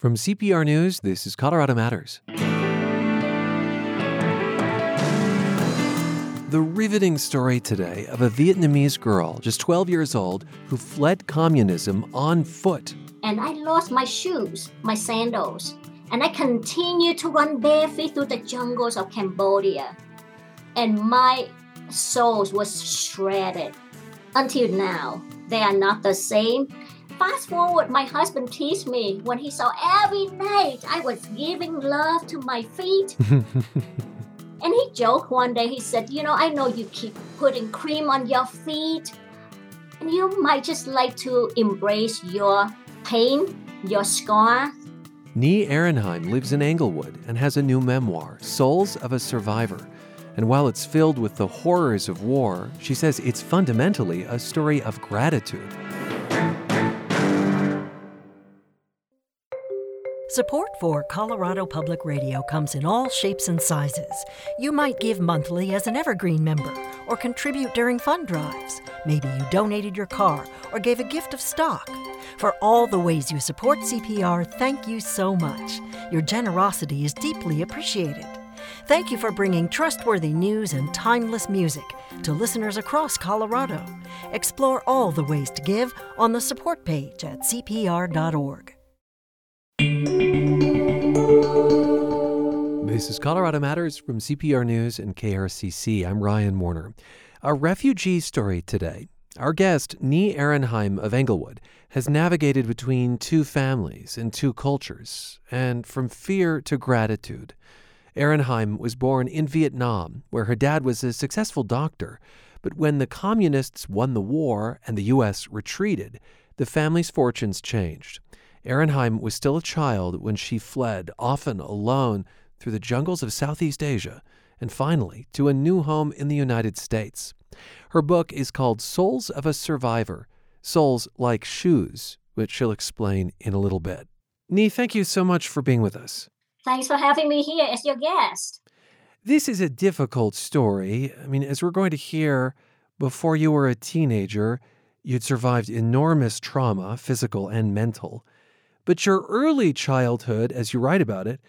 From CPR News, this is Colorado Matters. The riveting story today of a Vietnamese girl, just 12 years old, who fled communism on foot. And I lost my shoes, my sandals, and I continued to run barefoot through the jungles of Cambodia. And my soles was shredded. Until now, they are not the same fast forward, my husband teased me when he saw every night I was giving love to my feet. and he joked one day, he said, You know, I know you keep putting cream on your feet, and you might just like to embrace your pain, your scar. Nhi Aronheim lives in Englewood and has a new memoir, Soles of a Survivor. And while it's filled with the horrors of war, she says it's fundamentally a story of gratitude. Support for Colorado Public Radio comes in all shapes and sizes. You might give monthly as an Evergreen member or contribute during fund drives. Maybe you donated your car or gave a gift of stock. For all the ways you support CPR, thank you so much. Your generosity is deeply appreciated. Thank you for bringing trustworthy news and timeless music to listeners across Colorado. Explore all the ways to give on the support page at cpr.org. This is Colorado Matters from CPR News and KRCC. I'm Ryan Warner. A refugee story today. Our guest, Nhi Aronheim of Englewood, has navigated between two families and two cultures, and from fear to gratitude. Aronheim was born in Vietnam, where her dad was a successful doctor. But when the communists won the war and the U.S. retreated, the family's fortunes changed. Aronheim was still a child when she fled, often alone, through the jungles of Southeast Asia and finally to a new home in the United States. Her book is called Soles of a Survivor Soles Like Shoes, which she'll explain in a little bit. Nhi, thank you so much for being with us. Thanks for having me here as your guest. This is a difficult story. I mean, as we're going to hear, before you were a teenager, you'd survived enormous trauma, physical and mental. But your early childhood, as you write about it,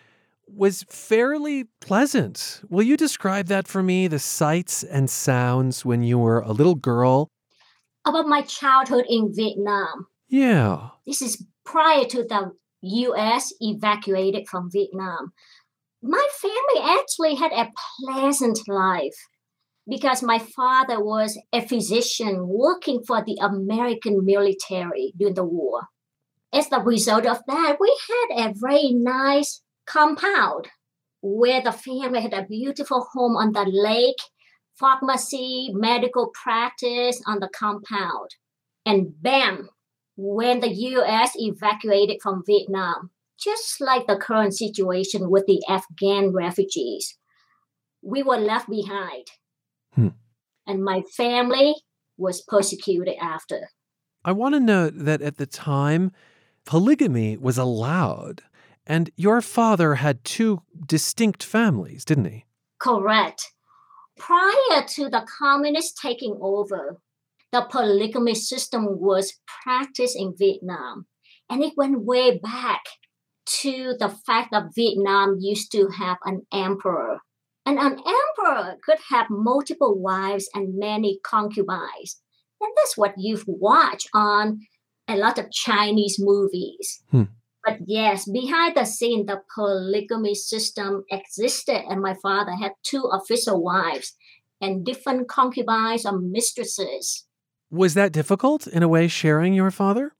was fairly pleasant. Will you describe that for me, the sights and sounds when you were a little girl? About my childhood in Vietnam. Yeah. This is prior to the US evacuated from Vietnam. My family actually had a pleasant life because my father was a physician working for the American military during the war. As the result of that, we had a very nice compound where the family had a beautiful home on the lake, pharmacy, medical practice on the compound. And bam, when the US evacuated from Vietnam, just like the current situation with the Afghan refugees, we were left behind. Hmm. And my family was persecuted after. I want to note that at the time, polygamy was allowed. And your father had two distinct families, didn't he? Correct. Prior to the communists taking over, the polygamy system was practiced in Vietnam. And it went way back to the fact that Vietnam used to have an emperor. And an emperor could have multiple wives and many concubines. And that's what you've watched on a lot of Chinese movies. Hmm. But yes, behind the scene, the polygamy system existed, and my father had two official wives and different concubines or mistresses. Was that difficult in a way, sharing your father?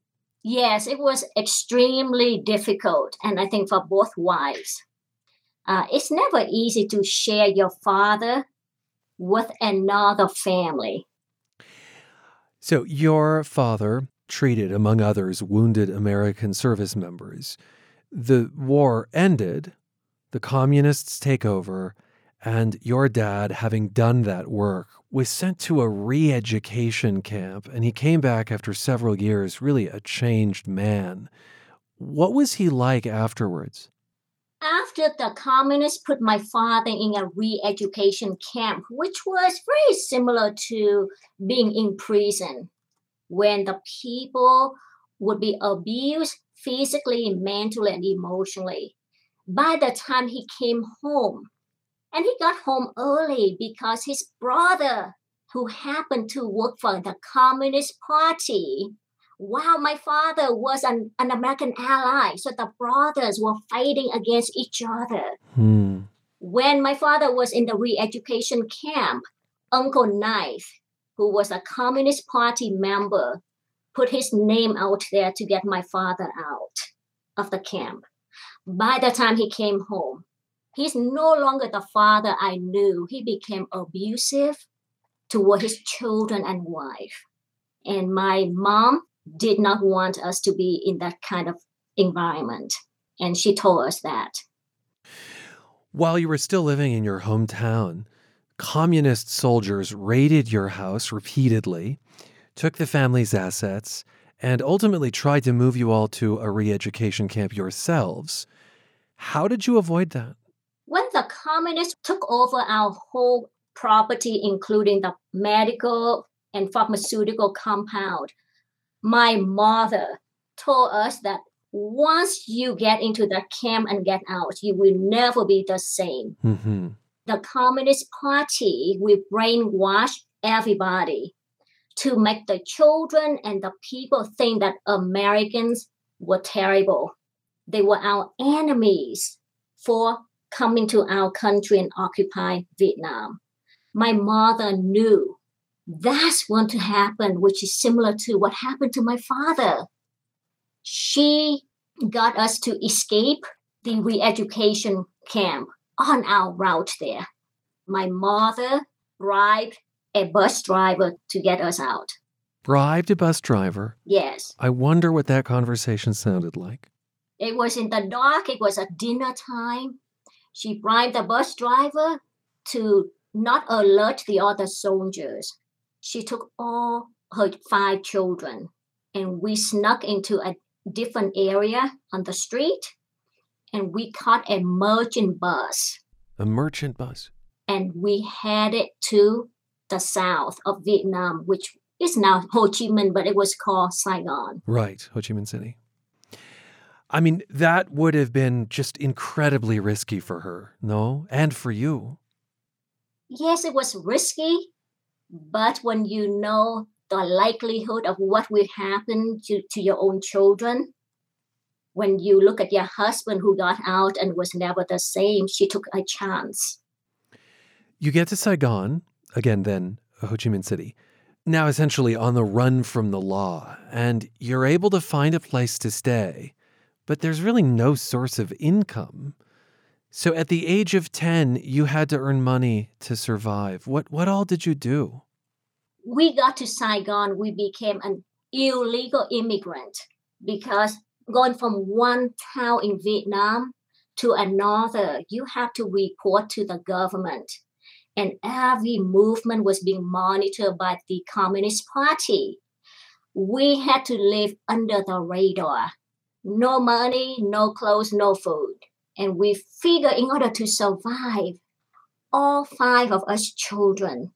Yes, it was extremely difficult, and I think for both wives. Uh, it's never easy to share your father with another family. So, your father treated, among others, wounded American service members. The war ended, the communists take over, and your dad, having done that work, was sent to a re education camp, and he came back after several years, really a changed man. What was he like afterwards? After the communists put my father in a re education camp, which was very similar to being in prison when the people would be abused physically, mentally, and emotionally. By the time he came home, and he got home early because his brother, who happened to work for the Communist Party, while my father was an, an American ally, so the brothers were fighting against each other. Hmm. When my father was in the re education camp, Uncle Knife, who was a Communist Party member, put his name out there to get my father out of the camp. By the time he came home, he's no longer the father I knew. He became abusive toward his children and wife. And my mom did not want us to be in that kind of environment. And she told us that. While you were still living in your hometown, communist soldiers raided your house repeatedly, took the family's assets, and ultimately tried to move you all to a re education camp yourselves. How did you avoid that? When the communists took over our whole property, including the medical and pharmaceutical compound, my mother told us that once you get into the camp and get out, you will never be the same. Mm-hmm. The Communist Party will brainwash everybody to make the children and the people think that Americans were terrible. They were our enemies for coming to our country and occupy Vietnam. My mother knew that's going to happen, which is similar to what happened to my father. She got us to escape the re education camp on our route there. My mother bribed a bus driver to get us out. Bribed a bus driver. Yes. I wonder what that conversation sounded like. It was in the dark, it was at dinner time. She bribed the bus driver to not alert the other soldiers. She took all her five children and we snuck into a different area on the street and we caught a merchant bus A merchant bus. and we headed to the south of Vietnam, which is now Ho Chi Minh, but it was called Saigon. Right, Ho Chi Minh City. I mean, that would have been just incredibly risky for her, no? And for you. Yes, it was risky, but when you know the likelihood of what will happen to, to your own children, when you look at your husband who got out and was never the same, she took a chance. You get to Saigon, again, then Ho Chi Minh City, now essentially on the run from the law, and you're able to find a place to stay, but there's really no source of income. So at the age of 10, you had to earn money to survive. What, what all did you do? we got to Saigon, we became an illegal immigrant because going from one town in Vietnam to another, you have to report to the government. And every movement was being monitored by the Communist Party. We had to live under the radar. No money, no clothes, no food. And we figured in order to survive, all five of us children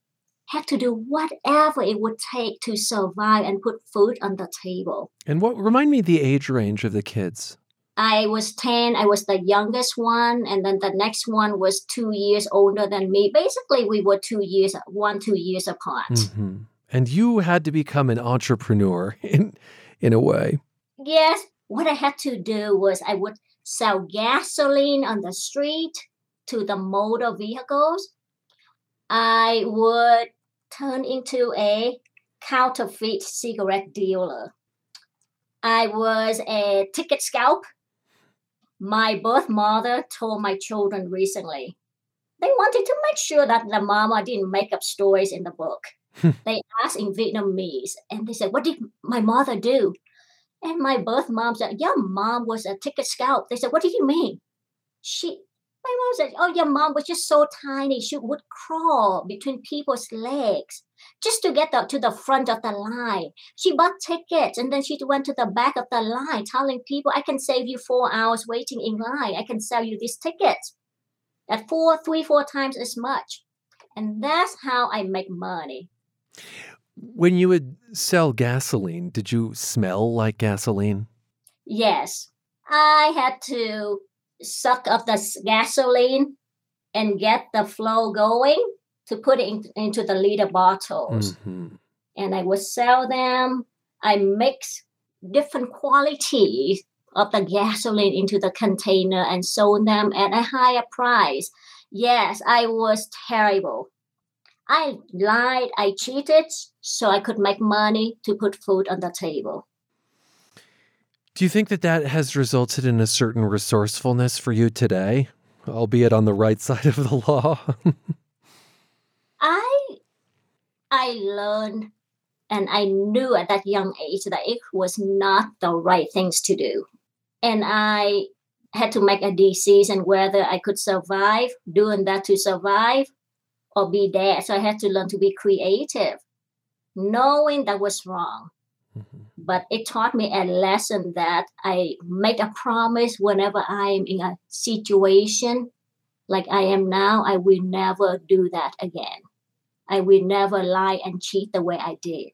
had to do whatever it would take to survive and put food on the table. And what remind me the age range of the kids? I was 10, I was the youngest one, and then the next one was two years older than me. Basically, we were two years, one, two years apart. hmm And you had to become an entrepreneur in in a way. Yes, what I had to do was I would sell gasoline on the street to the motor vehicles. I would turn into a counterfeit cigarette dealer. I was a ticket scalp. My birth mother told my children recently they wanted to make sure that the mama didn't make up stories in the book. they asked in Vietnamese and they said, What did my mother do? And my birth mom said, Your mom was a ticket scalp. They said, What do you mean? She my mom said, Oh, your mom was just so tiny. She would crawl between people's legs just to get the, to the front of the line. She bought tickets and then she went to the back of the line telling people, I can save you four hours waiting in line. I can sell you these tickets at four, three, four times as much. And that's how I make money. When you would sell gasoline, did you smell like gasoline? Yes. I had to suck up the gasoline and get the flow going to put it in, into the liter bottles. Mm-hmm. And I would sell them. I mix different qualities of the gasoline into the container and sold them at a higher price. Yes, I was terrible. I lied, I cheated so I could make money to put food on the table. Do you think that that has resulted in a certain resourcefulness for you today, albeit on the right side of the law? I I learned and I knew at that young age that it was not the right things to do. And I had to make a decision whether I could survive doing that to survive or be dead. So I had to learn to be creative, knowing that was wrong. Mm-hmm. But it taught me a lesson that I make a promise whenever I am in a situation like I am now, I will never do that again. I will never lie and cheat the way I did.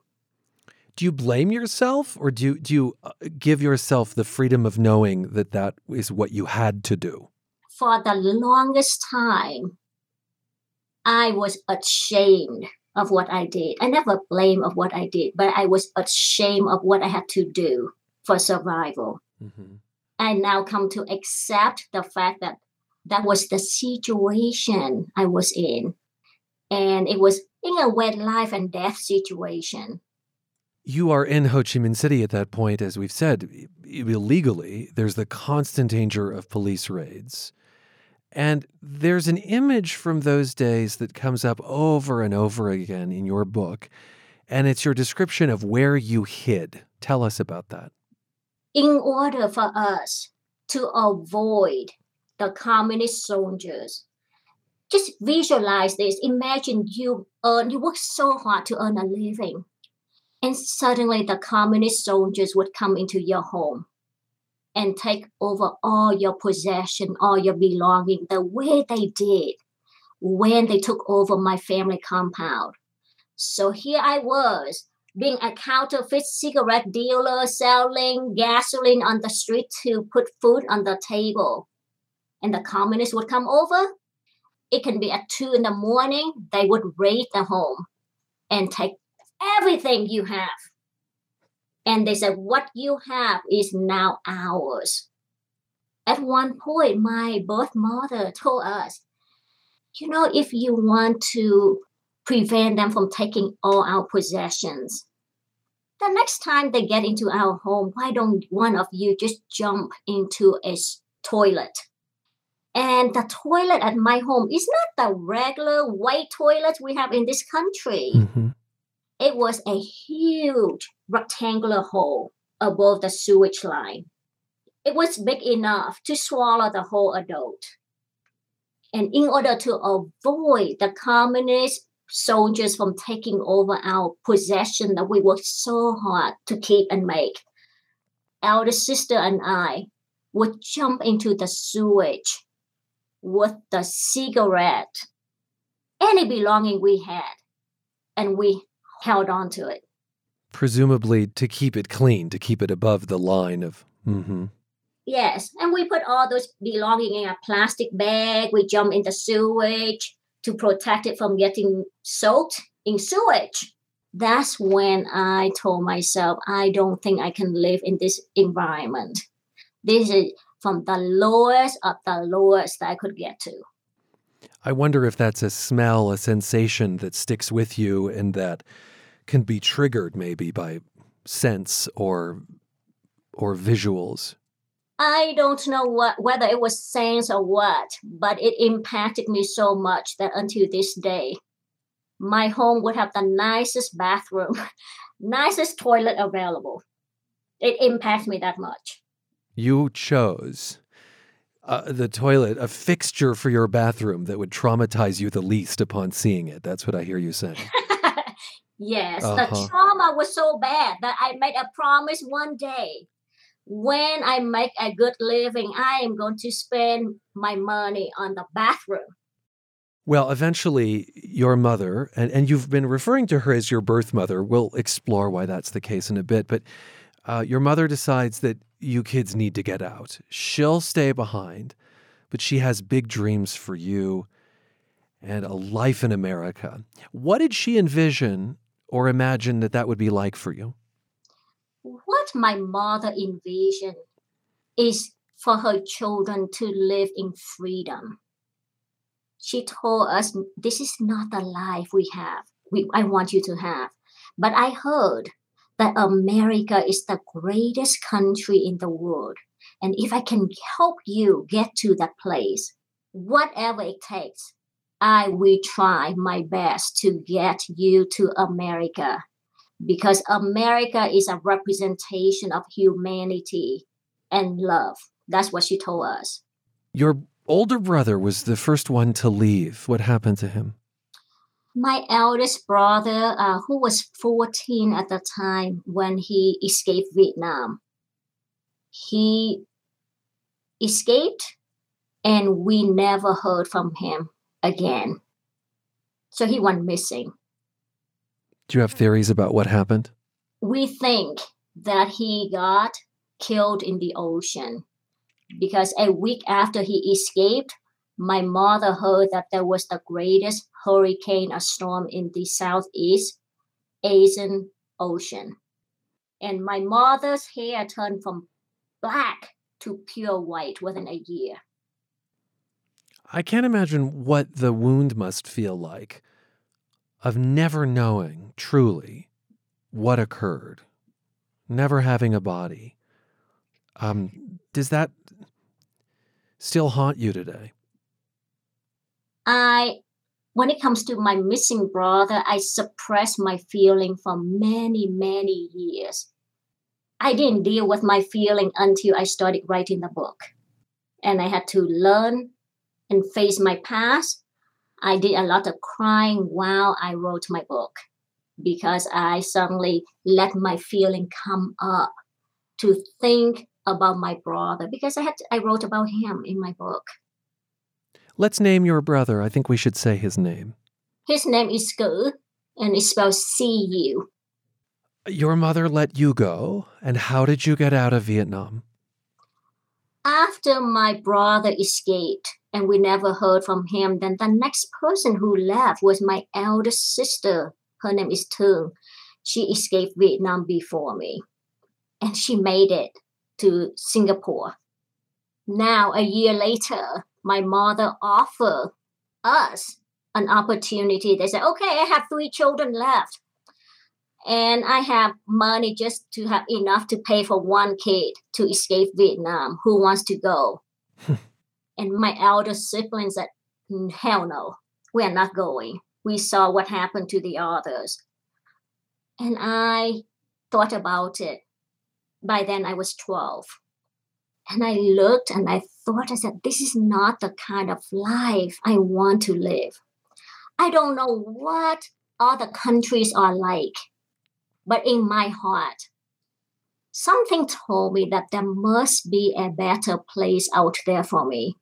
Do you blame yourself or do you, do you uh, give yourself the freedom of knowing that that is what you had to do? For the longest time, I was ashamed of what I did. I never blame of what I did, but I was ashamed of what I had to do for survival. Mm-hmm. I now come to accept the fact that that was the situation I was in. And it was in a wet life and death situation. You are in Ho Chi Minh City at that point, as we've said, illegally. There's the constant danger of police raids. And there's an image from those days that comes up over and over again in your book. And it's your description of where you hid. Tell us about that. In order for us to avoid the communist soldiers, just visualize this. Imagine you earn, you work so hard to earn a living and suddenly the communist soldiers would come into your home and take over all your possession, all your belonging, the way they did when they took over my family compound. So here I was, being a counterfeit cigarette dealer, selling gasoline on the street to put food on the table. And the communists would come over. It can be at two in the morning, they would raid the home and take everything you have. And they said, What you have is now ours. At one point, my birth mother told us, You know, if you want to prevent them from taking all our possessions, the next time they get into our home, why don't one of you just jump into a toilet? And the toilet at my home is not the regular white toilet we have in this country. Mm-hmm. It was a huge rectangular hole above the sewage line. It was big enough to swallow the whole adult. And in order to avoid the communist soldiers from taking over our possession that we worked so hard to keep and make, elder sister and I would jump into the sewage with the cigarette, any belonging we had, and we held on to it. Presumably to keep it clean, to keep it above the line of. Mm-hmm. Yes, and we put all those belonging in a plastic bag. We jump in the sewage to protect it from getting soaked in sewage. That's when I told myself, I don't think I can live in this environment. This is from the lowest of the lowest that I could get to. I wonder if that's a smell, a sensation that sticks with you and that can be triggered maybe by sense or or visuals. I don't know what whether it was sense or what, but it impacted me so much that until this day, my home would have the nicest bathroom, nicest toilet available. It impacted me that much. You chose uh, the toilet, a fixture for your bathroom that would traumatize you the least upon seeing it. That's what I hear you saying. yes, uh-huh. the trauma was so bad that I made a promise one day. When I make a good living, I am going to spend my money on the bathroom. Well, eventually, your mother, and, and you've been referring to her as your birth mother. We'll explore why that's the case in a bit. But uh, your mother decides that you kids need to get out. She'll stay behind, but she has big dreams for you and a life in America. What did she envision or imagine that that would be like for you? What my mother envisioned is for her children to live in freedom. She told us, This is not the life we have, we, I want you to have. But I heard that America is the greatest country in the world. And if I can help you get to that place, whatever it takes, I will try my best to get you to America because America is a representation of humanity and love. That's what she told us. Your older brother was the first one to leave. What happened to him? My eldest brother, uh, who was 14 at the time when he escaped Vietnam, he escaped and we never heard from him again. So he went missing. Do you have theories about what happened? We think that he got killed in the ocean because a week after he escaped, my mother heard that there was the greatest hurricane, a storm in the Southeast Asian Ocean. And my mother's hair turned from black to pure white within a year. I can't imagine what the wound must feel like of never knowing truly what occurred, never having a body. Um, does that still haunt you today? I, when it comes to my missing brother, I suppressed my feeling for many, many years. I didn't deal with my feeling until I started writing the book. And I had to learn and face my past. I did a lot of crying while I wrote my book because I suddenly let my feeling come up to think about my brother because I had to, I wrote about him in my book. Let's name your brother. I think we should say his name. His name is Gu, and it's spelled C U. Your mother let you go, and how did you get out of Vietnam? After my brother escaped and we never heard from him, then the next person who left was my eldest sister. Her name is Tung. She escaped Vietnam before me, and she made it to Singapore. Now, a year later, my mother offered us an opportunity. They said, okay, I have three children left. And I have money just to have enough to pay for one kid to escape Vietnam who wants to go. and my elder siblings said, hell no, we are not going. We saw what happened to the others. And I thought about it. By then, I was 12. And I looked and I thought, I said, this is not the kind of life I want to live. I don't know what other countries are like, but in my heart, something told me that there must be a better place out there for me.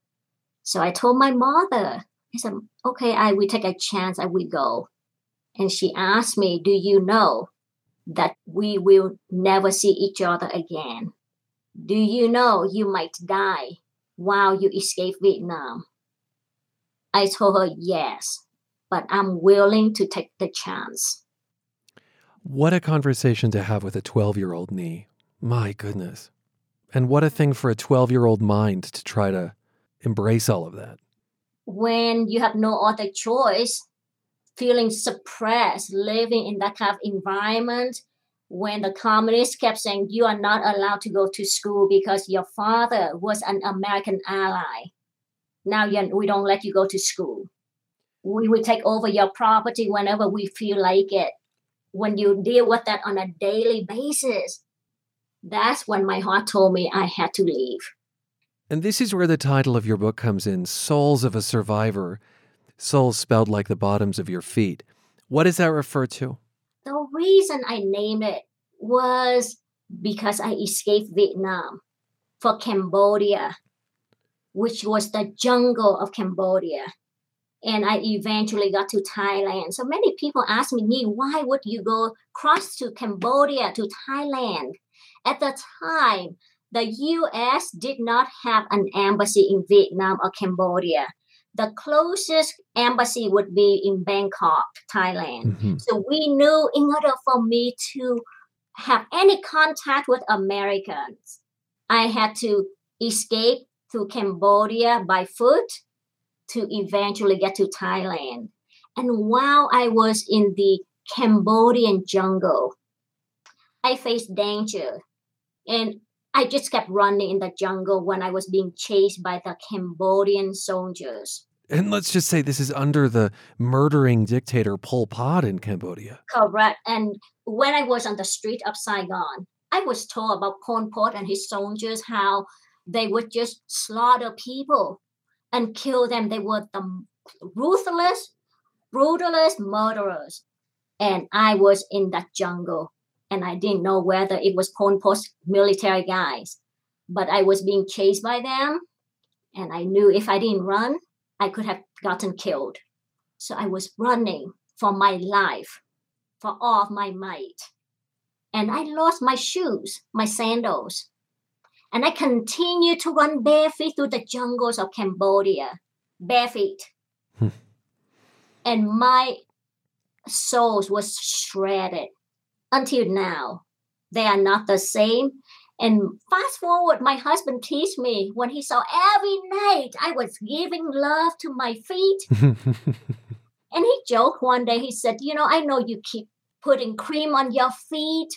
So I told my mother, I said, okay, I will take a chance, I will go. And she asked me, Do you know that we will never see each other again? Do you know you might die while you escape Vietnam? I told her yes, but I'm willing to take the chance. What a conversation to have with a 12 year old Nhi. My goodness. And what a thing for a 12 year old mind to try to embrace all of that. When you have no other choice, feeling suppressed, living in that kind of environment, when the communists kept saying you are not allowed to go to school because your father was an American ally. Now we don't let you go to school. We will take over your property whenever we feel like it. When you deal with that on a daily basis, that's when my heart told me I had to leave. And this is where the title of your book comes in Soles of a Survivor. Soles spelled like the bottoms of your feet. What does that refer to? The reason I named it was because I escaped Vietnam for Cambodia, which was the jungle of Cambodia. And I eventually got to Thailand. So many people ask me, why would you go cross to Cambodia to Thailand? At the time, the US did not have an embassy in Vietnam or Cambodia. The closest embassy would be in Bangkok, Thailand. Mm-hmm. So we knew in order for me to have any contact with Americans, I had to escape to Cambodia by foot to eventually get to Thailand. And while I was in the Cambodian jungle, I faced danger. And I just kept running in the jungle when I was being chased by the Cambodian soldiers. And let's just say this is under the murdering dictator Pol Pot in Cambodia. Correct. And when I was on the street of Saigon, I was told about Pol Pot and his soldiers how they would just slaughter people and kill them. They were the ruthless, brutalist murderers. And I was in that jungle and I didn't know whether it was Pol Pot's military guys, but I was being chased by them. And I knew if I didn't run, I could have gotten killed. So I was running for my life, for all of my might. And I lost my shoes, my sandals. And I continued to run barefoot through the jungles of Cambodia, barefoot. Hmm. and my soles was shredded until now. They are not the same. And fast forward, my husband teased me when he saw every night I was giving love to my feet. And he joked one day, he said, You know, I know you keep putting cream on your feet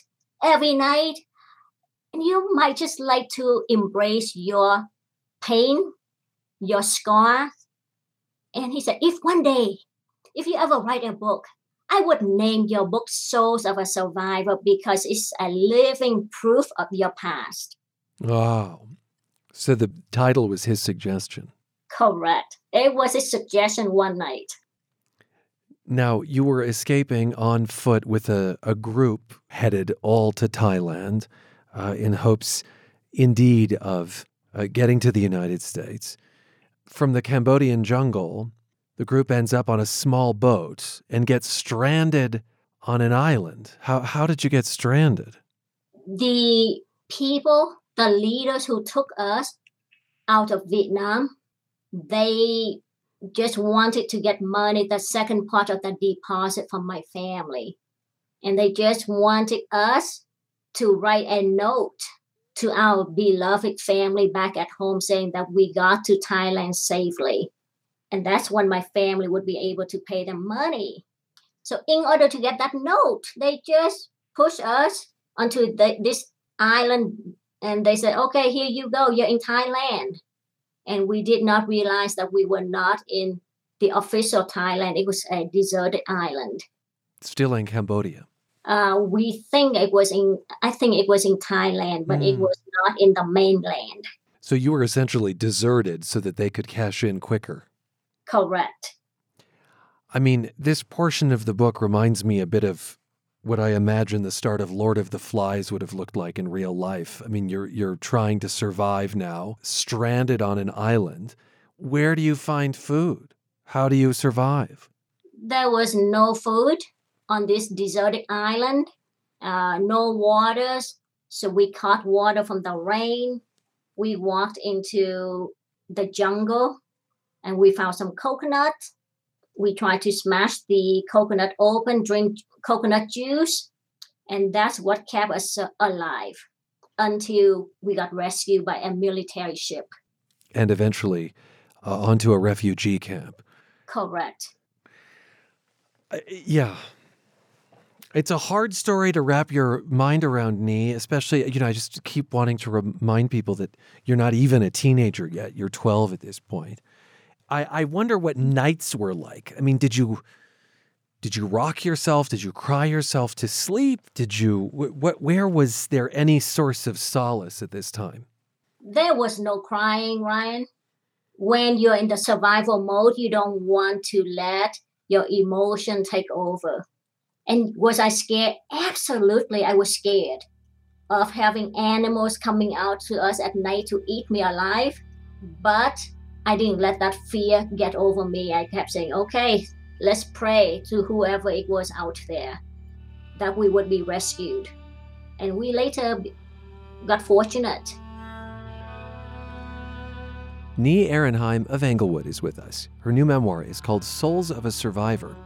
every night. And you might just like to embrace your pain, your scars. And he said, If one day, if you ever write a book, I would name your book Soles of a Survivor because it's a living proof of your past. wow. So the title was his suggestion. Correct. It was a suggestion one night. Now, you were escaping on foot with a, a group headed all to Thailand uh, in hopes, indeed, of uh, getting to the United States. From the Cambodian jungle, the group ends up on a small boat and gets stranded on an island. How, how did you get stranded? The people, the leaders who took us out of Vietnam, they just wanted to get money, the second part of the deposit from my family. And they just wanted us to write a note to our beloved family back at home saying that we got to Thailand safely. And that's when my family would be able to pay them money. So, in order to get that note, they just push us onto the, this island and they said, okay, here you go, you're in Thailand. And we did not realize that we were not in the official Thailand, it was a deserted island. Still in Cambodia. Uh, we think it was in, I think it was in Thailand, but it Mm. was not in the mainland. So you were essentially deserted so that they could cash in quicker. Correct. I mean, this portion of the book reminds me a bit of what I imagine the start of Lord of the Flies would have looked like in real life. I mean, you're you're trying to survive now, stranded on an island. Where do you find food? How do you survive? There was no food on this deserted island, uh, no waters. So we caught water from the rain. We walked into the jungle and we found some coconut. We tried to smash the coconut open, drink coconut juice, and that's what kept us uh, alive until we got rescued by a military ship. And eventually uh, onto a refugee camp. Correct. Uh, yeah. It's a hard story to wrap your mind around, Nhi, especially, you know, I just keep wanting to remind people that you're not even a teenager yet. You're 12 at this point. I, I wonder what nights were like. I mean, did you did you rock yourself? Did you cry yourself to sleep? Did you wh- what where was there any source of solace at this time? There was no crying, Ryan. When you're in the survival mode, you don't want to let your emotion take over. And was I scared? Absolutely, I was scared of having animals coming out to us at night to eat me alive. But I didn't let that fear get over me. I kept saying, okay, let's pray to whoever it was out there that we would be rescued. And we later got fortunate Nhi Aronheim of Englewood is with us. Her new memoir is called Soles of a Survivor.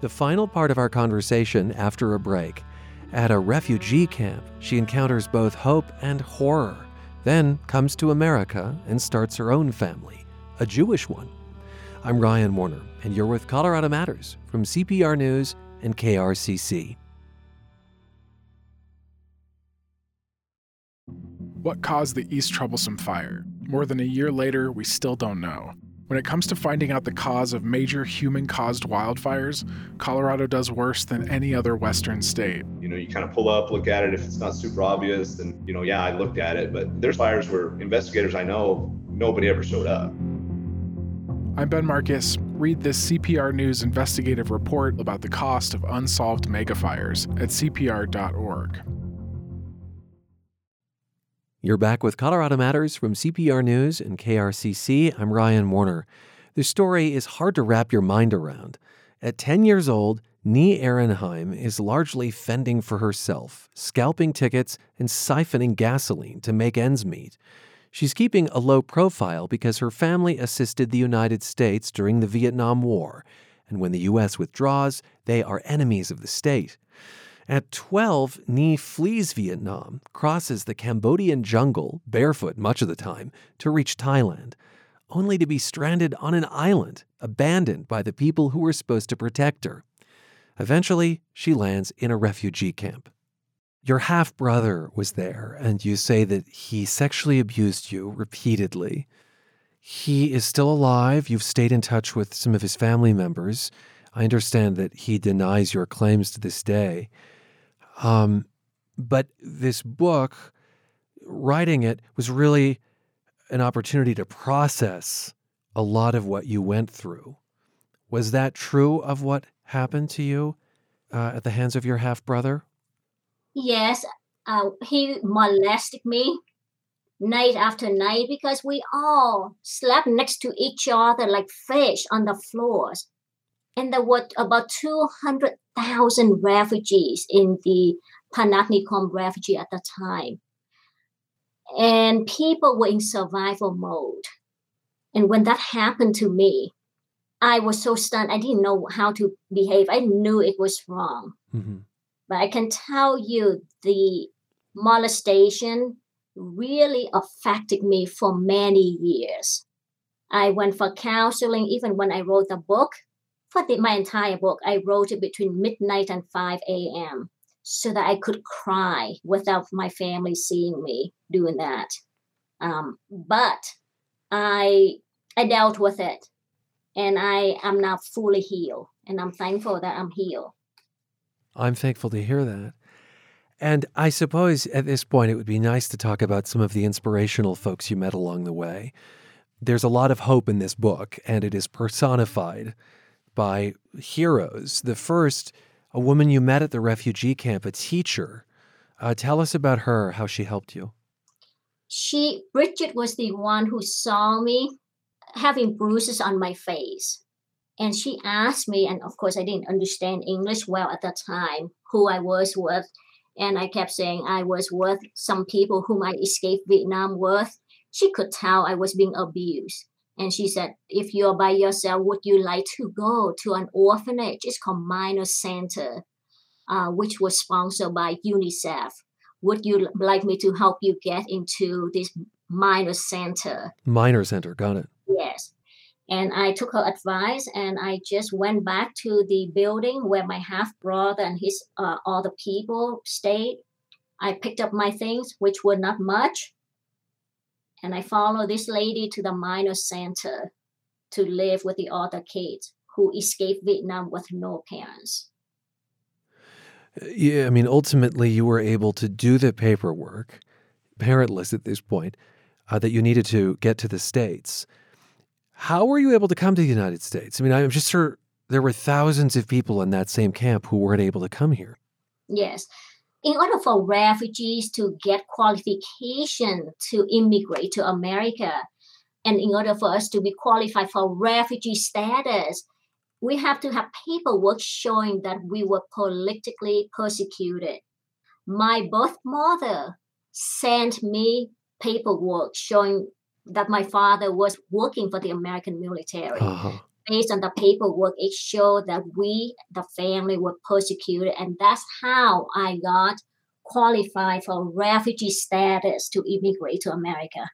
The final part of our conversation after a break. At a refugee camp, she encounters both hope and horror, then comes to America and starts her own family, a Jewish one. I'm Ryan Warner, and you're with Colorado Matters from CPR News and KRCC. What caused the East Troublesome Fire? More than a year later, we still don't know. When it comes to finding out the cause of major human caused wildfires, Colorado does worse than any other Western state. You know, you kind of pull up, look at it. If it's not super obvious, then, you know, yeah, I looked at it. But there's fires where investigators I know, nobody ever showed up. I'm Ben Markus. Read this CPR News investigative report about the cost of unsolved megafires at CPR.org. You're back with Colorado Matters from CPR News and KRCC. I'm Ryan Warner. The story is hard to wrap your mind around. At 10 years old, Nhi Aronheim is largely fending for herself, scalping tickets and siphoning gasoline to make ends meet. She's keeping a low profile because her family assisted the United States during the Vietnam War, and when the U.S. withdraws, they are enemies of the state. At 12, Nhi flees Vietnam, crosses the Cambodian jungle, barefoot much of the time, to reach Thailand, only to be stranded on an island, abandoned by the people who were supposed to protect her. Eventually, she lands in a refugee camp. Your half brother was there, and you say that he sexually abused you repeatedly. He is still alive. You've stayed in touch with some of his family members. I understand that he denies your claims to this day. Um, but this book, writing it, was really an opportunity to process a lot of what you went through. Was that true of what happened to you uh, at the hands of your half brother? Yes, uh, he molested me night after night because we all slept next to each other like fish on the floors. And there were about 200,000 refugees in the Phanat Nikhom refugee at the time. And people were in survival mode. And when that happened to me, I was so stunned. I didn't know how to behave. I knew it was wrong. Mm-hmm. But I can tell you the molestation really affected me for many years. I went for counseling even when I wrote the book. For the, my entire book, I wrote it between midnight and 5 a.m. so that I could cry without my family seeing me doing that. Um, but I I dealt with it, and I am now fully healed, and I'm thankful that I'm healed. I'm thankful to hear that. And I suppose at this point, it would be nice to talk about some of the inspirational folks you met along the way. There's a lot of hope in this book, and it is personified by heroes. The first, a woman you met at the refugee camp, a teacher. Uh, tell us about her, how she helped you. She, Bridget, was the one who saw me having bruises on my face. And she asked me, and of course, I didn't understand English well at the time, who I was with. And I kept saying I was with some people whom I escaped Vietnam with. She could tell I was being abused. And she said, if you're by yourself, would you like to go to an orphanage? It's called Minor Center, uh, which was sponsored by UNICEF. Would you like me to help you get into this minor center? Minor center, got it. Yes. And I took her advice and I just went back to the building where my half brother and his uh, other people stayed. I picked up my things, which were not much, and I followed this lady to the minor center to live with the other kids who escaped Vietnam with no parents. Yeah, I mean, ultimately, you were able to do the paperwork, parentless at this point, uh, that you needed to get to the States. How were you able to come to the United States? I mean, I'm just sure there were thousands of people in that same camp who weren't able to come here. Yes. In order for refugees to get qualification to immigrate to America, and in order for us to be qualified for refugee status, we have to have paperwork showing that we were politically persecuted. My birth mother sent me paperwork showing that my father was working for the American military. Uh-huh. Based on the paperwork, it showed that we, the family, were persecuted, and that's how I got qualified for refugee status to immigrate to America.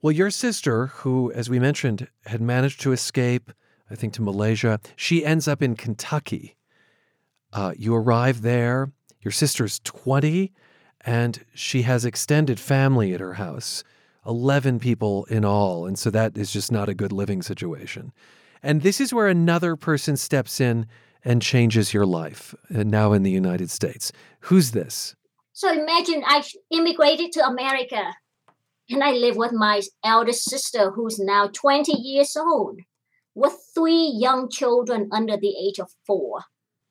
Well, your sister, who, as we mentioned, had managed to escape, I think, to Malaysia, she ends up in Kentucky. Uh, you arrive there. Your sister's 20, and she has extended family at her house 11 people in all. And so that is just not a good living situation. And this is where another person steps in and changes your life, and now in the United States. Who's this? So imagine I immigrated to America and I live with my eldest sister, who's now 20 years old, with three young children under the age of four.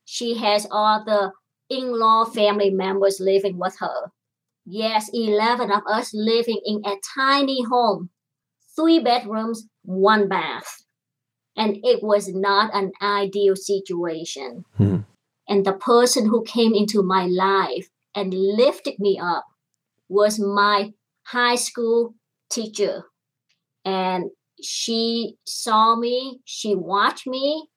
She has all the in law family members living with her. Yes, 11 of us living in a tiny home, three bedrooms, one bath. And it was not an ideal situation. Hmm. And the person who came into my life and lifted me up was my high school teacher. And she saw me, she watched me,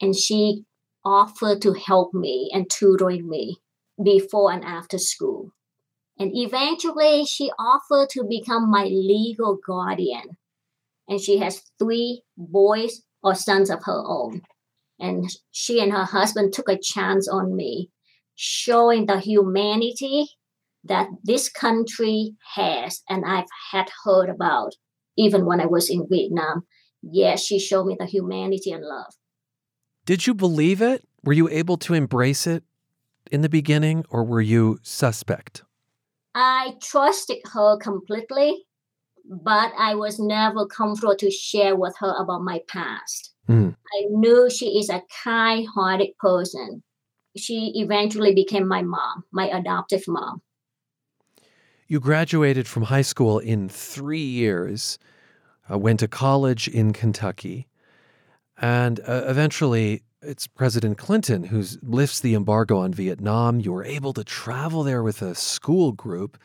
and she offered to help me and tutoring me before and after school. And eventually, she offered to become my legal guardian. And she has three boys or sons of her own. And she and her husband took a chance on me, showing the humanity that this country has and I've had heard about even when I was in Vietnam. Yes, she showed me the humanity and love. Did you believe it? Were you able to embrace it in the beginning, or were you suspect? I trusted her completely, but I was never comfortable to share with her about my past. Mm. I knew she is a kind hearted person. She eventually became my mom, my adoptive mom. You graduated from high school in three years, uh, went to college in Kentucky, and uh, eventually it's President Clinton who lifts the embargo on Vietnam. You were able to travel there with a school group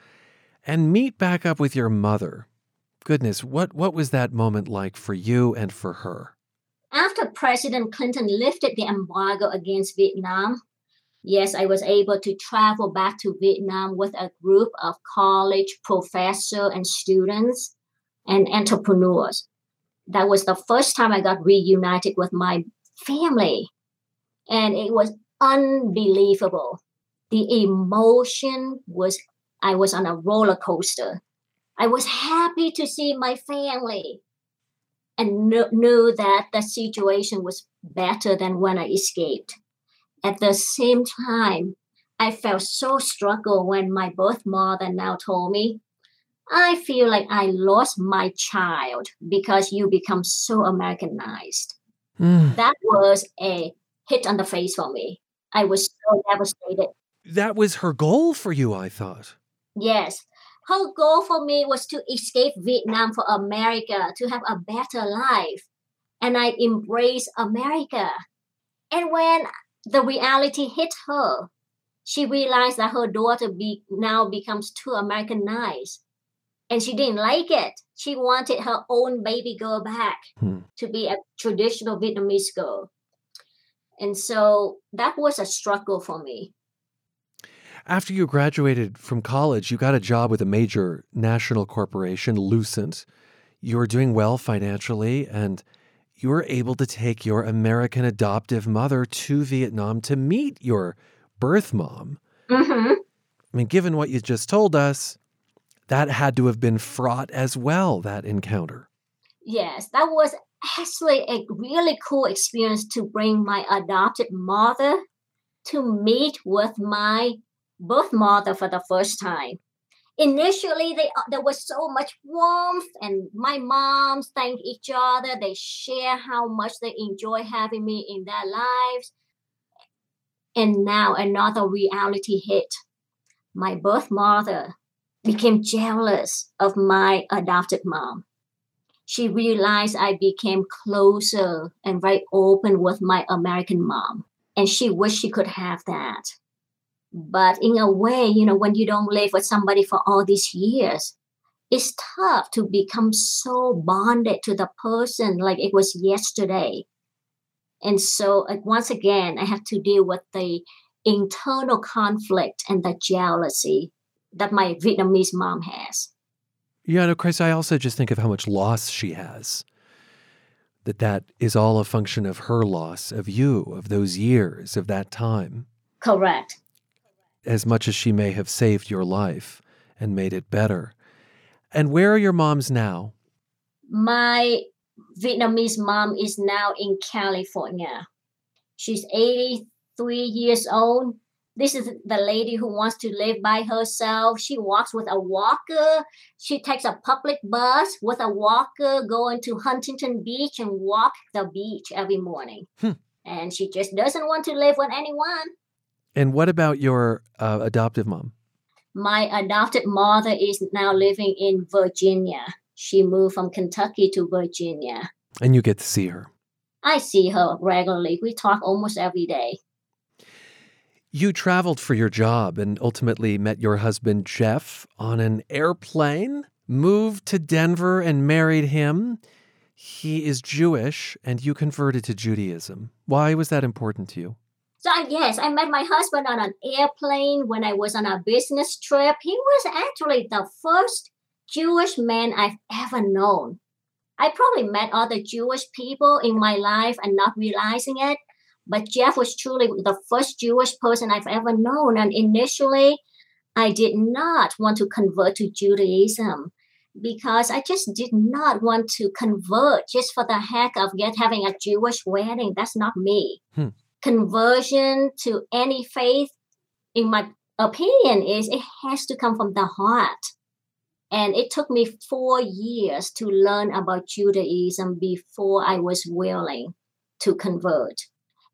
and meet back up with your mother. Goodness, what, what was that moment like for you and for her? After President Clinton lifted the embargo against Vietnam, yes, I was able to travel back to Vietnam with a group of college professors and students and entrepreneurs. That was the first time I got reunited with my family. And it was unbelievable. The emotion was, I was on a roller coaster. I was happy to see my family and kn- knew that the situation was better than when I escaped. At the same time, I felt so struggle when my birth mother now told me, I feel like I lost my child because you become so Americanized. Mm. That was a hit on the face for me. I was so devastated. That was her goal for you, I thought. Yes. Her goal for me was to escape Vietnam for America, to have a better life. And I embraced America. And when the reality hit her, she realized that her daughter be, now becomes too Americanized. And she didn't like it. She wanted her own baby girl back Hmm. to be a traditional Vietnamese girl. And so that was a struggle for me. After you graduated from college, you got a job with a major national corporation, Lucent. You were doing well financially, and you were able to take your American adoptive mother to Vietnam to meet your birth mom. hmm I mean, given what you just told us, that had to have been fraught as well, that encounter. Yes, that was actually a really cool experience to bring my adopted mother to meet with my birth mother for the first time. Initially, they, uh, there was so much warmth, and my moms thank each other. They share how much they enjoy having me in their lives. And now another reality hit. My birth mother became jealous of my adopted mom she realized I became closer and very open with my American mom. And she wished she could have that. But in a way, you know, when you don't live with somebody for all these years, it's tough to become so bonded to the person like it was yesterday. And so, like, once again, I have to deal with the internal conflict and the jealousy that my Vietnamese mom has. Yeah, and of course, I also just think of how much loss she has. That that is all a function of her loss, of you, of those years, of that time. Correct. As much as she may have saved your life and made it better. And where are your moms now? My Vietnamese mom is now in California. She's 83 years old. This is the lady who wants to live by herself. She walks with a walker. She takes a public bus with a walker going to Huntington Beach and walk the beach every morning. Hmm. And she just doesn't want to live with anyone. And what about your uh, adoptive mom? My adopted mother is now living in Virginia. She moved from Kentucky to Virginia. And you get to see her. I see her regularly. We talk almost every day. You traveled for your job and ultimately met your husband, Jeff, on an airplane, moved to Denver and married him. He is Jewish and you converted to Judaism. Why was that important to you? So, yes, I met my husband on an airplane when I was on a business trip. He was actually the first Jewish man I've ever known. I probably met other Jewish people in my life and not realizing it, but Jeff was truly the first Jewish person I've ever known. And initially, I did not want to convert to Judaism because I just did not want to convert just for the heck of get having a Jewish wedding. That's not me. Hmm. Conversion to any faith, in my opinion, is it has to come from the heart. And it took me four years to learn about Judaism before I was willing to convert.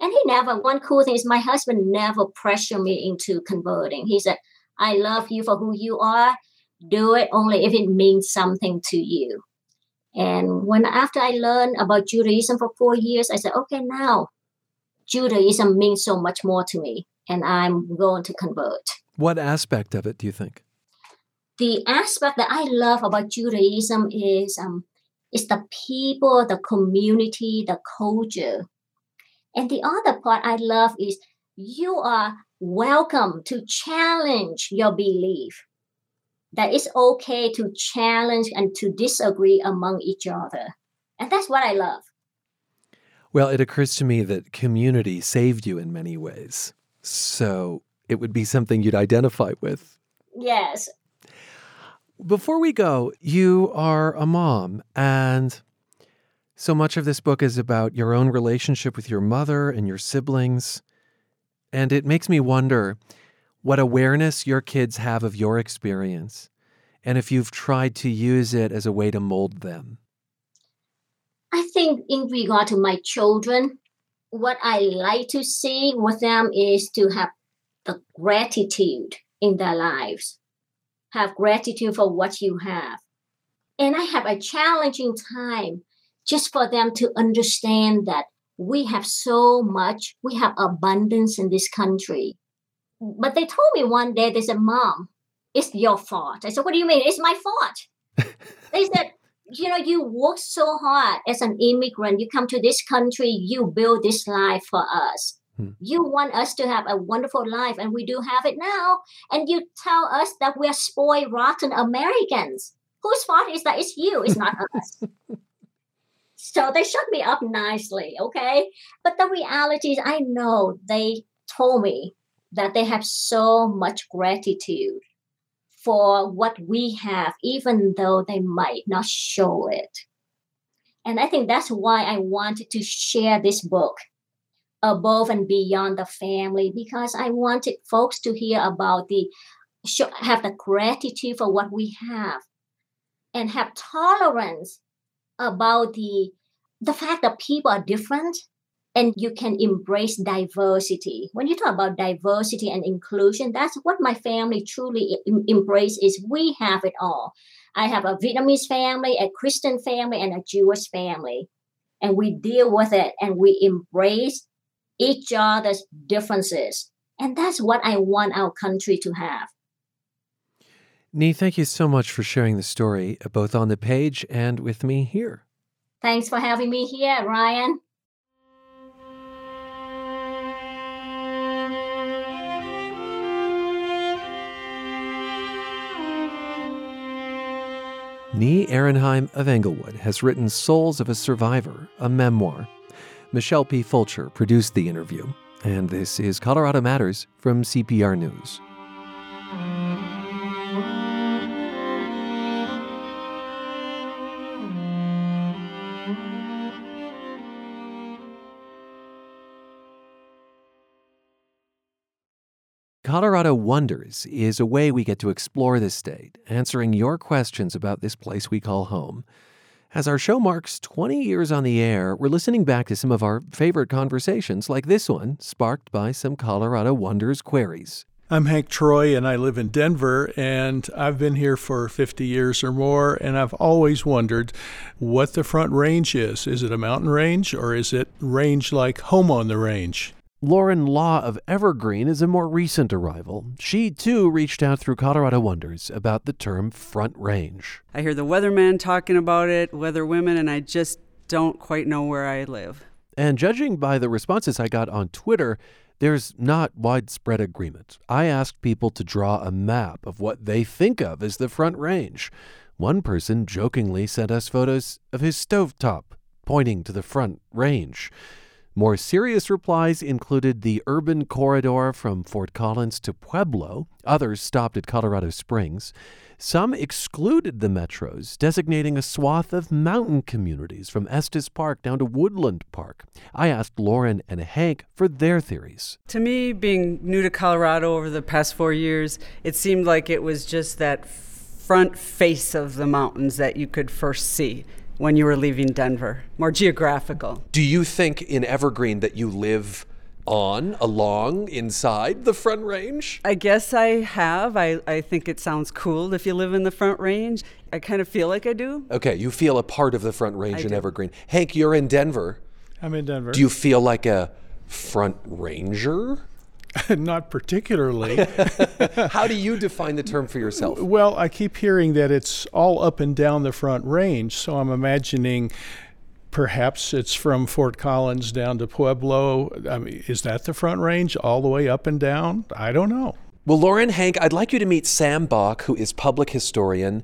And he never, one cool thing is my husband never pressured me into converting. He said, I love you for who you are. Do it only if it means something to you. And when after I learned about Judaism for four years, I said, okay, now Judaism means so much more to me, and I'm going to convert. What aspect of it do you think? the aspect that I love about Judaism is um, is the people, the community, the culture. And the other part I love is you are welcome to challenge your belief. That it's okay to challenge and to disagree among each other. And that's what I love. Well, it occurs to me that community saved you in many ways. So it would be something you'd identify with. Yes, before we go, you are a mom, and so much of this book is about your own relationship with your mother and your siblings. And it makes me wonder what awareness your kids have of your experience and if you've tried to use it as a way to mold them. I think, in regard to my children, what I like to see with them is to have the gratitude in their lives have gratitude for what you have. And I have a challenging time just for them to understand that we have so much, we have abundance in this country. But they told me one day, they said, Mom, it's your fault. I said, What do you mean? It's my fault. they said, You know, you work so hard as an immigrant. You come to this country, you build this life for us. Hmm. You want us to have a wonderful life, and we do have it now. And you tell us that we're spoiled, rotten Americans. Whose fault is that? It's you, it's not us. So they shut me up nicely, okay? But the reality is, I know they told me that they have so much gratitude for what we have, even though they might not show it. And I think that's why I wanted to share this book above and beyond the family because I wanted folks to hear about the have the gratitude for what we have and have tolerance about the the fact that people are different and you can embrace diversity when you talk about diversity and inclusion that's what my family truly embrace is we have it all i have a vietnamese family a christian family and a jewish family and we deal with it and we embrace each other's differences. And that's what I want our country to have. Nhi, thank you so much for sharing the story, uh, both on the page and with me here. Thanks for having me here, Ryan. Nhi Aronheim of Englewood has written Soles of a Survivor, a memoir. Michelle P. Fulcher produced the interview, and this is Colorado Matters from CPR News. Colorado Wonders is a way we get to explore this state, answering your questions about this place we call home. As our show marks 20 years on the air, we're listening back to some of our favorite conversations, like this one, sparked by some Colorado Wonders queries. I'm Hank Troy, and I live in Denver, and I've been here for 50 years or more, and I've always wondered what the Front Range is. Is it a mountain range, or is it range like home on the range? Lauren Law of Evergreen is a more recent arrival. She too reached out through Colorado Wonders about the term Front Range. I hear the weatherman talking about it, weather women, and I just don't quite know where I live. And judging by the responses I got on Twitter, there's not widespread agreement. I asked people to draw a map of what they think of as the Front Range. One person jokingly sent us photos of his stovetop, pointing to the Front Range. More serious replies included the urban corridor from Fort Collins to Pueblo. Others stopped at Colorado Springs. Some excluded the metros, designating a swath of mountain communities from Estes Park down to Woodland Park. I asked Lauren and Hank for their theories. To me, being new to Colorado over the past four years, it seemed like it was just that front face of the mountains that you could first see when you were leaving Denver, more geographical. Do you think in Evergreen that you live on, along, inside the Front Range? I guess I have. I, I think it sounds cool if you live in the Front Range. I kind of feel like I do. Okay, you feel a part of the Front Range I in do. Evergreen. Hank, you're in Denver. I'm in Denver. Do you feel like a Front Ranger? Not particularly. How do you define the term for yourself? well, I keep hearing that it's all up and down the Front Range, so I'm imagining perhaps it's from Fort Collins down to Pueblo. I mean, is that the Front Range all the way up and down? I don't know. Well, Lauren Hank, I'd like you to meet Sam Bock, who is public historian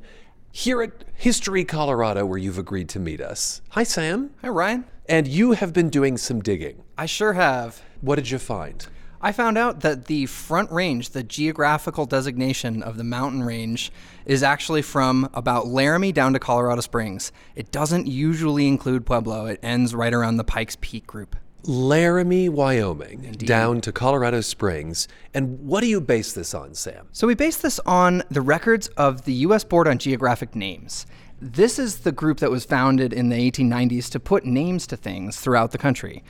here at History Colorado, where you've agreed to meet us. Hi, Sam. Hi, Ryan. And you have been doing some digging. I sure have. What did you find? I found out that the Front Range, the geographical designation of the mountain range, is actually from about Laramie down to Colorado Springs. It doesn't usually include Pueblo, it ends right around the Pikes Peak group. Laramie, Wyoming, down to Colorado Springs. And what do you base this on, Sam? So we base this on the records of the U.S. Board on Geographic Names. This is the group that was founded in the 1890s to put names to things throughout the country.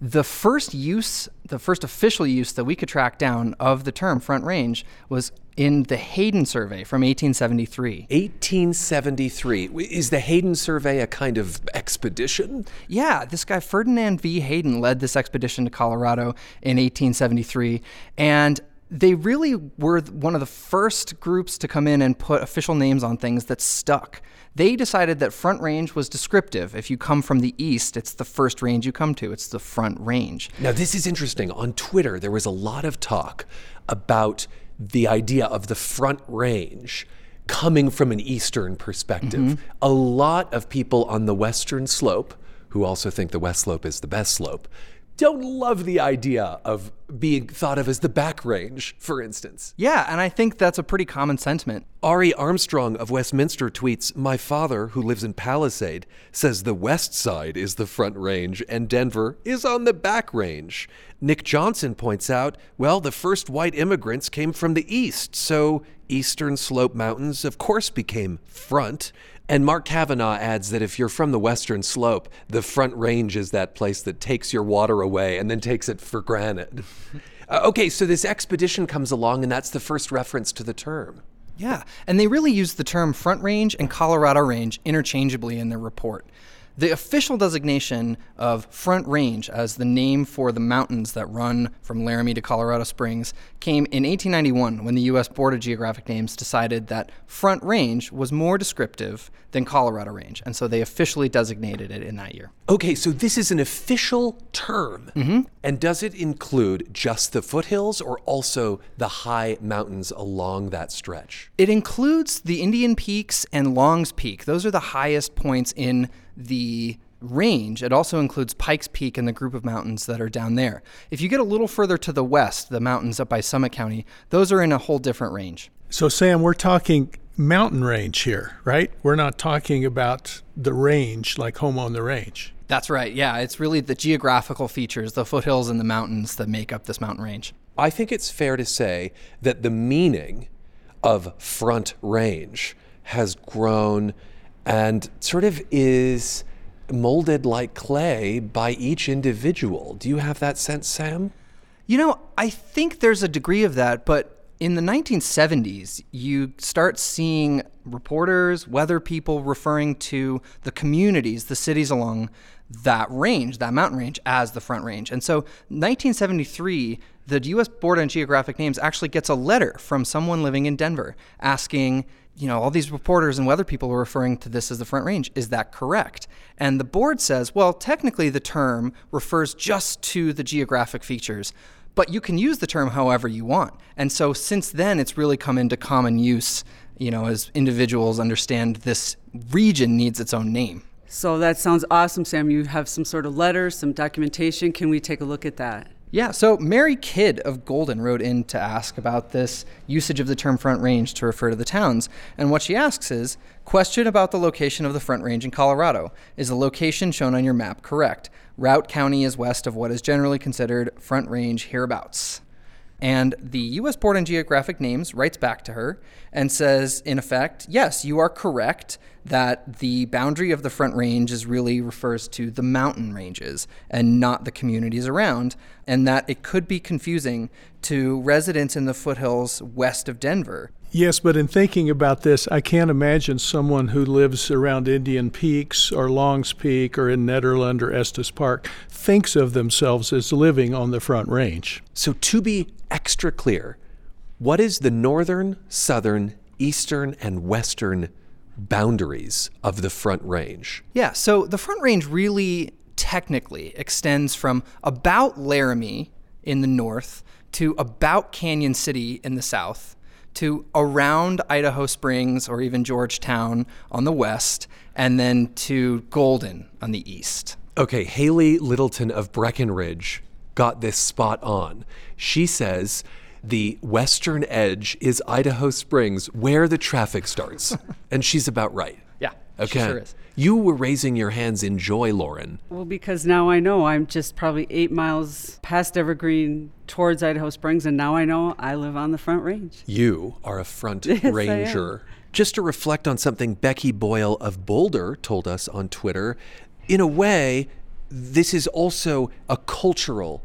The first use, the first official use that we could track down of the term Front Range was in the Hayden Survey from 1873. 1873. Is the Hayden Survey a kind of expedition? Yeah, this guy Ferdinand V. Hayden led this expedition to Colorado in 1873, and they really were one of the first groups to come in and put official names on things that stuck. They decided that Front Range was descriptive. If you come from the east, it's the first range you come to, it's the Front Range. Now, this is interesting. On Twitter, there was a lot of talk about the idea of the Front Range coming from an Eastern perspective. Mm-hmm. A lot of people on the Western slope, who also think the West slope is the best slope, don't love the idea of being thought of as the back range, for instance. Yeah, and I think that's a pretty common sentiment. Ari Armstrong of Westminster tweets My father, who lives in Palisade, says the west side is the front range and Denver is on the back range. Nick Johnson points out, well, the first white immigrants came from the east, so Eastern Slope Mountains, of course, became front. And Mark Kavanaugh adds that if you're from the Western Slope, the Front Range is that place that takes your water away and then takes it for granted. Uh, okay, so this expedition comes along, and that's the first reference to the term. Yeah, and they really use the term Front Range and Colorado Range interchangeably in their report. The official designation of Front Range as the name for the mountains that run from Laramie to Colorado Springs came in 1891 when the U.S. Board of Geographic Names decided that Front Range was more descriptive than Colorado Range, and so they officially designated it in that year. Okay, so this is an official term. Mm-hmm. And does it include just the foothills or also the high mountains along that stretch? It includes the Indian Peaks and Long's Peak. Those are the highest points in the range. It also includes Pikes Peak and the group of mountains that are down there. If you get a little further to the west, the mountains up by Summit County, those are in a whole different range. So, Sam, we're talking mountain range here, right? We're not talking about the range like home on the range. That's right. Yeah, it's really the geographical features, the foothills and the mountains that make up this mountain range. I think it's fair to say that the meaning of front range has grown and sort of is molded like clay by each individual. Do you have that sense, Sam? You know, I think there's a degree of that, but in the 1970s, you start seeing reporters, weather people referring to the communities, the cities along that range, that mountain range, as the Front Range. And so, 1973, the U.S. Board on Geographic Names actually gets a letter from someone living in Denver asking, you know, all these reporters and weather people are referring to this as the Front Range. Is that correct? And the board says, well, technically the term refers just to the geographic features, but you can use the term however you want. And so since then, it's really come into common use, you know, as individuals understand this region needs its own name. So that sounds awesome, Sam. You have some sort of letter, some documentation. Can we take a look at that? Yeah, so Mary Kidd of Golden wrote in to ask about this usage of the term Front Range to refer to the towns. And what she asks is Question about the location of the Front Range in Colorado. Is the location shown on your map correct? Routt County is west of what is generally considered Front Range hereabouts. And the U.S. Board on Geographic Names writes back to her and says, in effect, yes, you are correct that the boundary of the Front Range is really refers to the mountain ranges and not the communities around, and that it could be confusing to residents in the foothills west of Denver. Yes, but in thinking about this, I can't imagine someone who lives around Indian Peaks or Longs Peak or in Nederland or Estes Park thinks of themselves as living on the Front Range. So, to be extra clear, what is the northern, southern, eastern, and western boundaries of the Front Range? Yeah, so the Front Range really technically extends from about Laramie in the north to about Cañon City in the south to around Idaho Springs or even Georgetown on the west, and then to Golden on the east. Okay, Haley Littleton of Breckenridge got this spot on. She says the western edge is Idaho Springs, where the traffic starts. and she's about right. Okay. she sure is. You were raising your hands in joy, Lauren. Well, because now I know I'm just probably eight miles past Evergreen towards Idaho Springs, and now I know I live on the Front Range. You are a front Yes, ranger. Just to reflect on something Becky Boyle of Boulder told us on Twitter, in a way, this is also a cultural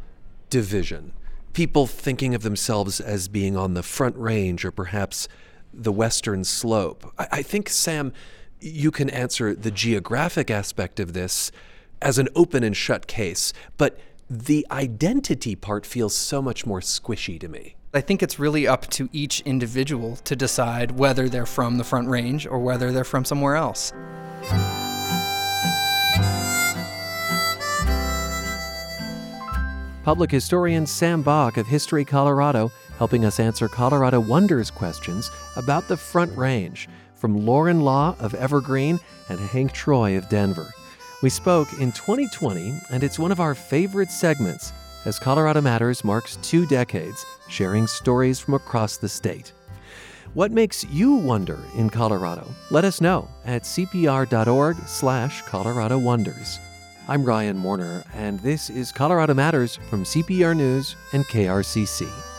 division. People thinking of themselves as being on the front range or perhaps the western slope. I, I think, Sam, you can answer the geographic aspect of this as an open and shut case, but the identity part feels so much more squishy to me. I think it's really up to each individual to decide whether they're from the Front Range or whether they're from somewhere else. Public historian Sam Bock of History Colorado helping us answer Colorado Wonders questions about the Front Range from Lauren Law of Evergreen and Hank Troy of Denver. We spoke in 2020, and it's one of our favorite segments as Colorado Matters marks two decades sharing stories from across the state. What makes you wonder in Colorado? Let us know at cpr.org slash Colorado Wonders. I'm Ryan Warner, and this is Colorado Matters from CPR News and KRCC.